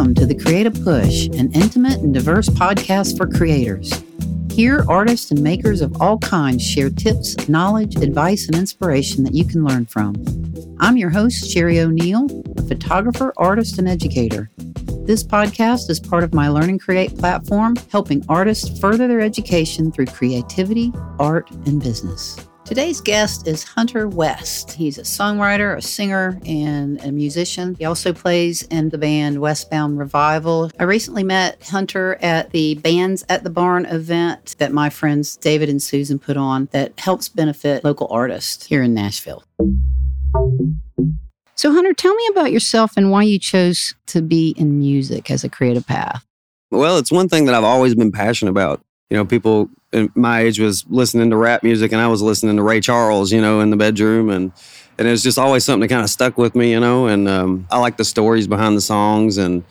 Welcome to the Creative Push, an intimate and diverse podcast for creators. Here, artists and makers of all kinds share tips, knowledge, advice, and inspiration that you can learn from. I'm your host, Sheri Oneal, a photographer, artist, and educator. This podcast is part of my Learn and Create platform, helping artists further their education through creativity, art, and business. Today's guest is Hunter West. He's a songwriter, a singer, and a musician. He also plays in the band Westbound Revival. I recently met Hunter at the Bands at the Barn event that my friends David and Susan put on that helps benefit local artists here in Nashville. So, Hunter, tell me about yourself and why you chose to be in music as a creative path. Well, it's one thing that I've always been passionate about. You know, people my age was listening to rap music and I was listening to Ray Charles, you know, in the bedroom and and it was just always something that kind of stuck with me, you know. And um, I like the stories behind the songs, and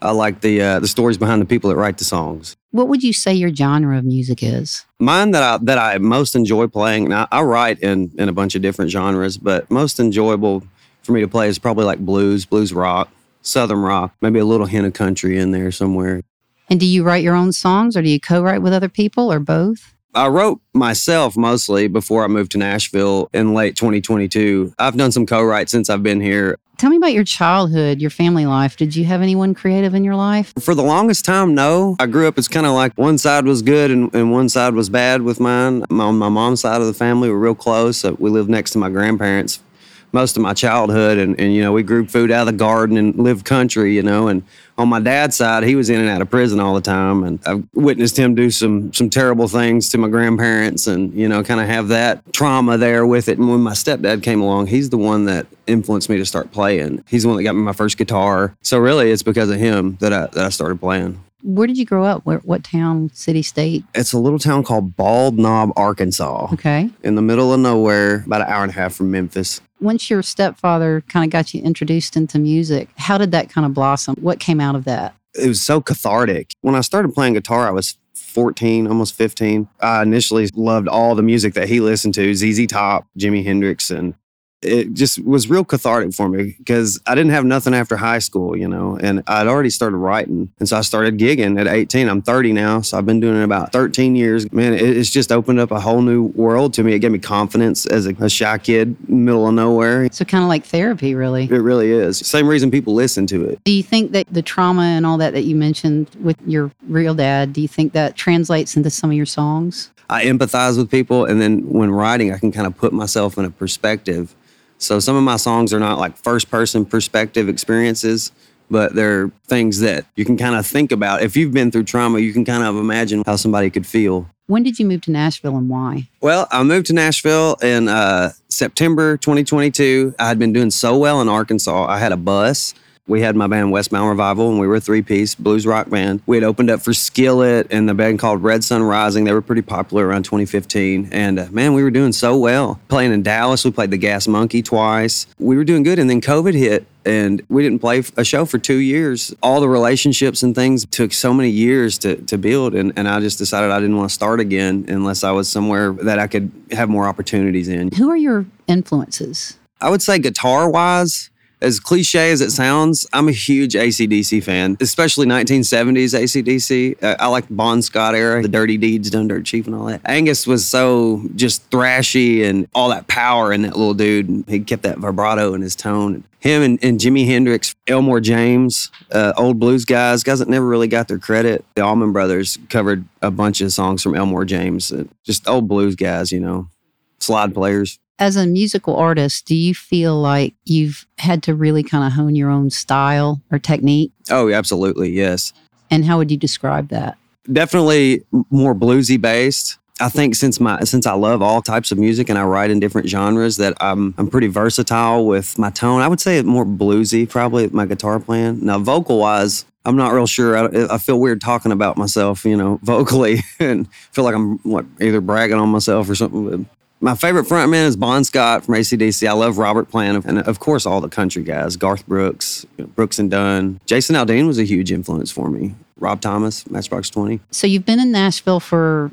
I like the uh, the stories behind the people that write the songs. What would you say your genre of music is? Mine that I that I most enjoy playing. Now I write in in a bunch of different genres, but most enjoyable for me to play is probably like blues, blues rock, southern rock, maybe a little hint of country in there somewhere. And do you write your own songs or do you co write with other people or both? I wrote myself mostly before I moved to Nashville in late 2022. I've done some co write since I've been here. Tell me about your childhood, your family life. Did you have anyone creative in your life? For the longest time, no. I grew up as kind of like one side was good and, and one side was bad with mine. My, my mom's side of the family were real close. So We lived next to my grandparents most of my childhood and, and you know we grew food out of the garden and lived country you know and on my dad's side he was in and out of prison all the time and i've witnessed him do some some terrible things to my grandparents and you know kind of have that trauma there with it and when my stepdad came along he's the one that influenced me to start playing he's the one that got me my first guitar so really it's because of him that i, that I started playing where did you grow up? Where, what town, city, state? It's a little town called Bald Knob, Arkansas. Okay. In the middle of nowhere, about an hour and a half from Memphis. Once your stepfather kind of got you introduced into music, how did that kind of blossom? What came out of that? It was so cathartic. When I started playing guitar, I was 14, almost 15. I initially loved all the music that he listened to ZZ Top, Jimi Hendrix, and it just was real cathartic for me because I didn't have nothing after high school, you know, and I'd already started writing. And so I started gigging at 18. I'm 30 now. So I've been doing it about 13 years. Man, it's just opened up a whole new world to me. It gave me confidence as a, a shy kid, middle of nowhere. So kind of like therapy, really. It really is. Same reason people listen to it. Do you think that the trauma and all that that you mentioned with your real dad, do you think that translates into some of your songs? I empathize with people. And then when writing, I can kind of put myself in a perspective so some of my songs are not like first person perspective experiences, but they're things that you can kind of think about. If you've been through trauma, you can kind of imagine how somebody could feel. When did you move to Nashville and why? Well, I moved to Nashville in uh, September 2022. I had been doing so well in Arkansas. I had a bus we had my band Westbound Revival, and we were a three piece blues rock band. We had opened up for Skillet and the band called Red Sun Rising. They were pretty popular around 2015. And uh, man, we were doing so well. Playing in Dallas, we played the Gas Monkey twice. We were doing good. And then COVID hit, and we didn't play a show for two years. All the relationships and things took so many years to, to build, and, and I just decided I didn't want to start again unless I was somewhere that I could have more opportunities in. Who are your influences? I would say guitar wise, as cliche as it sounds, I'm a huge ACDC fan, especially 1970s ACDC. Uh, I like Bon Scott era, the Dirty Deeds Done Dirt Cheap and all that. Angus was so just thrashy and all that power in that little dude. He kept that vibrato in his tone. Him and, and Jimi Hendrix, Elmore James, uh, old blues guys, guys that never really got their credit. The Allman Brothers covered a bunch of songs from Elmore James, uh, just old blues guys, you know, slide players as a musical artist, do you feel like you've had to really kind of hone your own style or technique? Oh, absolutely, yes. And how would you describe that? Definitely more bluesy based. I think since my since I love all types of music and I write in different genres that I'm I'm pretty versatile with my tone. I would say more bluesy probably my guitar playing. Now vocal wise, I'm not real sure. I, I, feel weird talking about myself, you know, vocally, and feel like I'm what either bragging on myself or something. My favorite frontman is Bon Scott from ACDC. I love Robert Plant, and of course, all the country guys Garth Brooks, you know, Brooks and Dunn. Jason Aldean was a huge influence for me. Rob Thomas, Matchbox 20. So you've been in Nashville for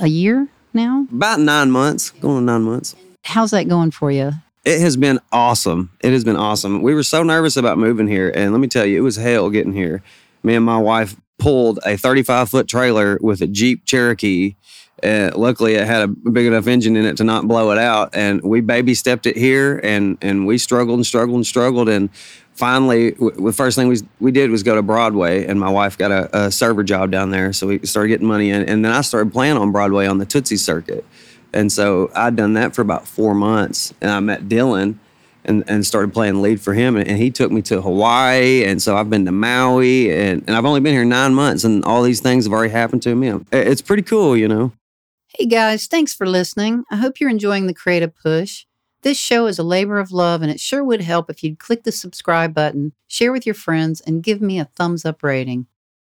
a year now? About nine months, going on nine months. How's that going for you? It has been awesome. It has been awesome. We were so nervous about moving here, and let me tell you, it was hell getting here. Me and my wife pulled a 35 foot trailer with a Jeep Cherokee. Uh, luckily, it had a big enough engine in it to not blow it out, and we baby stepped it here, and and we struggled and struggled and struggled, and finally, w- the first thing we we did was go to Broadway, and my wife got a, a server job down there, so we started getting money in, and then I started playing on Broadway on the Tootsie circuit, and so I'd done that for about four months, and I met Dylan and, and started playing lead for him. And, and, he took me to Hawaii. And so I've been to Maui and, and I've only been here nine months and all these things have already happened to me. It's pretty cool, you know. Hey guys, thanks for listening. I hope you're enjoying the Creative Push. This show is a labor of love, and it sure would help if you'd click the subscribe button, share with your friends, and give me a thumbs up rating.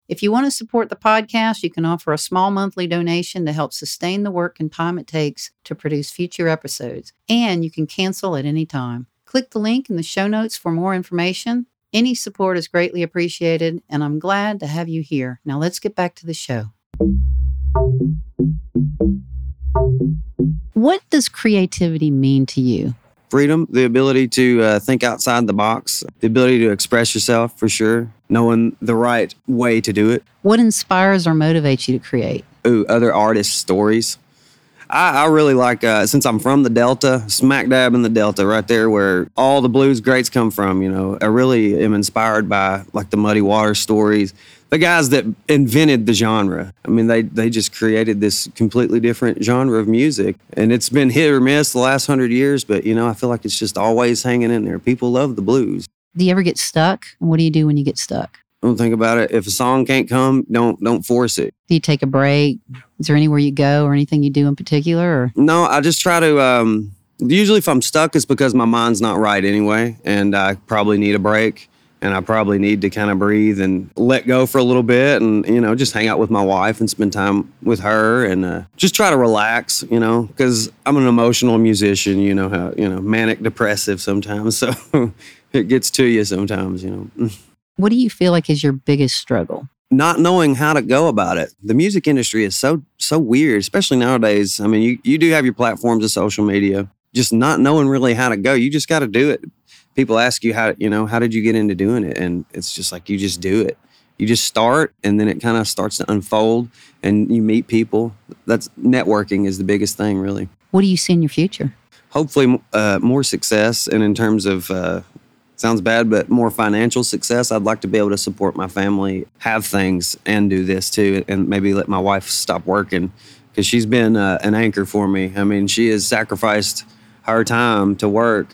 If you want to support the podcast, you can offer a small monthly donation to help sustain the work and time it takes to produce future episodes, and you can cancel at any time. Click the link in the show notes for more information. Any support is greatly appreciated, and I'm glad to have you here. Now let's get back to the show. What does creativity mean to you? Freedom, the ability to uh, think outside the box, the ability to express yourself for sure, knowing the right way to do it. What inspires or motivates you to create? Ooh, other artists' stories. I, I really like, uh, since I'm from the Delta, smack dab in the Delta, right there where all the blues greats come from. You know, I really am inspired by like the Muddy Water stories, the guys that invented the genre. I mean, they they just created this completely different genre of music, and it's been hit or miss the last hundred years. But you know, I feel like it's just always hanging in there. People love the blues. Do you ever get stuck? What do you do when you get stuck? Don't think about it. If a song can't come, don't don't force it. Do you take a break? Is there anywhere you go or anything you do in particular? Or? No, I just try to. Um, usually, if I'm stuck, it's because my mind's not right anyway, and I probably need a break, and I probably need to kind of breathe and let go for a little bit, and you know, just hang out with my wife and spend time with her, and uh, just try to relax. You know, because I'm an emotional musician. You know how you know manic depressive sometimes, so it gets to you sometimes. You know. What do you feel like is your biggest struggle? Not knowing how to go about it. The music industry is so so weird, especially nowadays. I mean, you, you do have your platforms of social media, just not knowing really how to go. You just got to do it. People ask you how, you know, how did you get into doing it? And it's just like you just do it. You just start and then it kind of starts to unfold and you meet people. That's networking is the biggest thing, really. What do you see in your future? Hopefully, uh, more success and in terms of uh, sounds bad, but more financial success. I'd like to be able to support my family, have things, and do this too, and maybe let my wife stop working because she's been uh, an anchor for me. I mean, she has sacrificed her time to work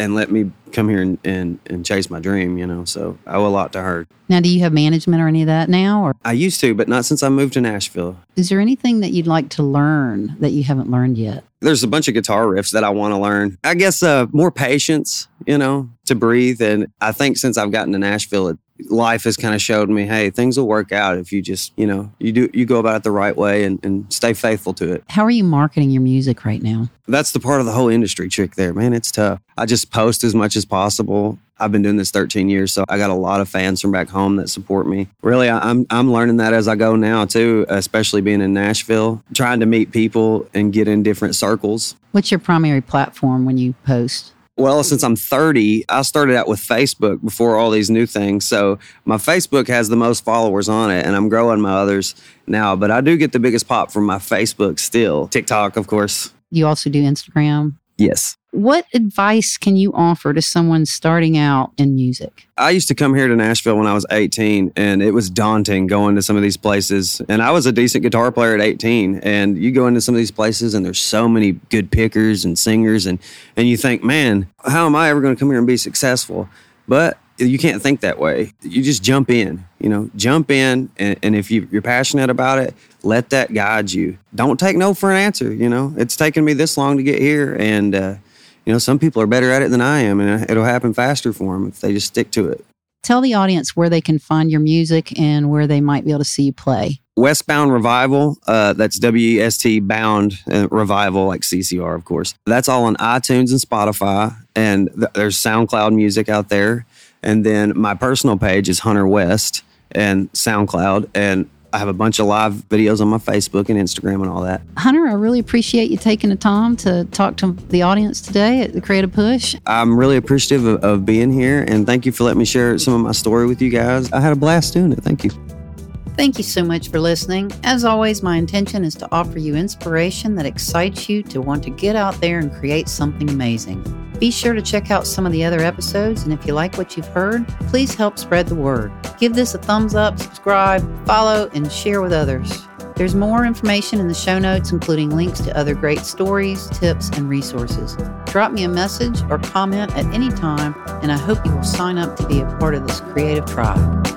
and let me come here and, and, and chase my dream, you know. So I owe a lot to her. Now, do you have management or any of that now? Or I used to, but not since I moved to Nashville. Is there anything that you'd like to learn that you haven't learned yet? There's a bunch of guitar riffs that I want to learn. I guess uh, more patience, you know, to breathe. And I think since I've gotten to Nashville, it, life has kind of showed me, hey, things will work out if you just, you know, you do you go about it the right way and, and stay faithful to it. How are you marketing your music right now? That's the part of the whole industry trick there, man. It's tough. I just post as much as possible. I've been doing this 13 years, so I got a lot of fans from back home that support me. Really, I'm I'm learning that as I go now too, especially being in Nashville, trying to meet people and get in different circles. What's your primary platform when you post? Well, since I'm 30, I started out with Facebook before all these new things. So my Facebook has the most followers on it, and I'm growing my others now. But I do get the biggest pop from my Facebook still. TikTok, of course. You also do Instagram? Yes. What advice can you offer to someone starting out in music? I used to come here to Nashville when I was 18, and it was daunting going to some of these places. And I was a decent guitar player at 18, and you go into some of these places, and there's so many good pickers and singers, and and you think, man, how am I ever going to come here and be successful? But you can't think that way. You just jump in, you know, jump in. And, and if you, you're passionate about it, let that guide you. Don't take no for an answer. You know, it's taken me this long to get here. And, uh, you know, some people are better at it than I am, and it'll happen faster for them if they just stick to it. Tell the audience where they can find your music and where they might be able to see you play. Westbound Revival, uh, that's W E S T Bound uh, Revival, like CCR, of course. That's all on iTunes and Spotify, and th- there's SoundCloud music out there. And then my personal page is Hunter West and SoundCloud. And I have a bunch of live videos on my Facebook and Instagram and all that. Hunter, I really appreciate you taking the time to talk to the audience today at the Creative Push. I'm really appreciative of, of being here and thank you for letting me share some of my story with you guys. I had a blast doing it. Thank you. Thank you so much for listening. As always, my intention is to offer you inspiration that excites you to want to get out there and create something amazing. Be sure to check out some of the other episodes, and if you like what you've heard, please help spread the word. Give this a thumbs up, subscribe, follow, and share with others. There's more information in the show notes, including links to other great stories, tips, and resources. Drop me a message or comment at any time, and I hope you will sign up to be a part of this creative tribe.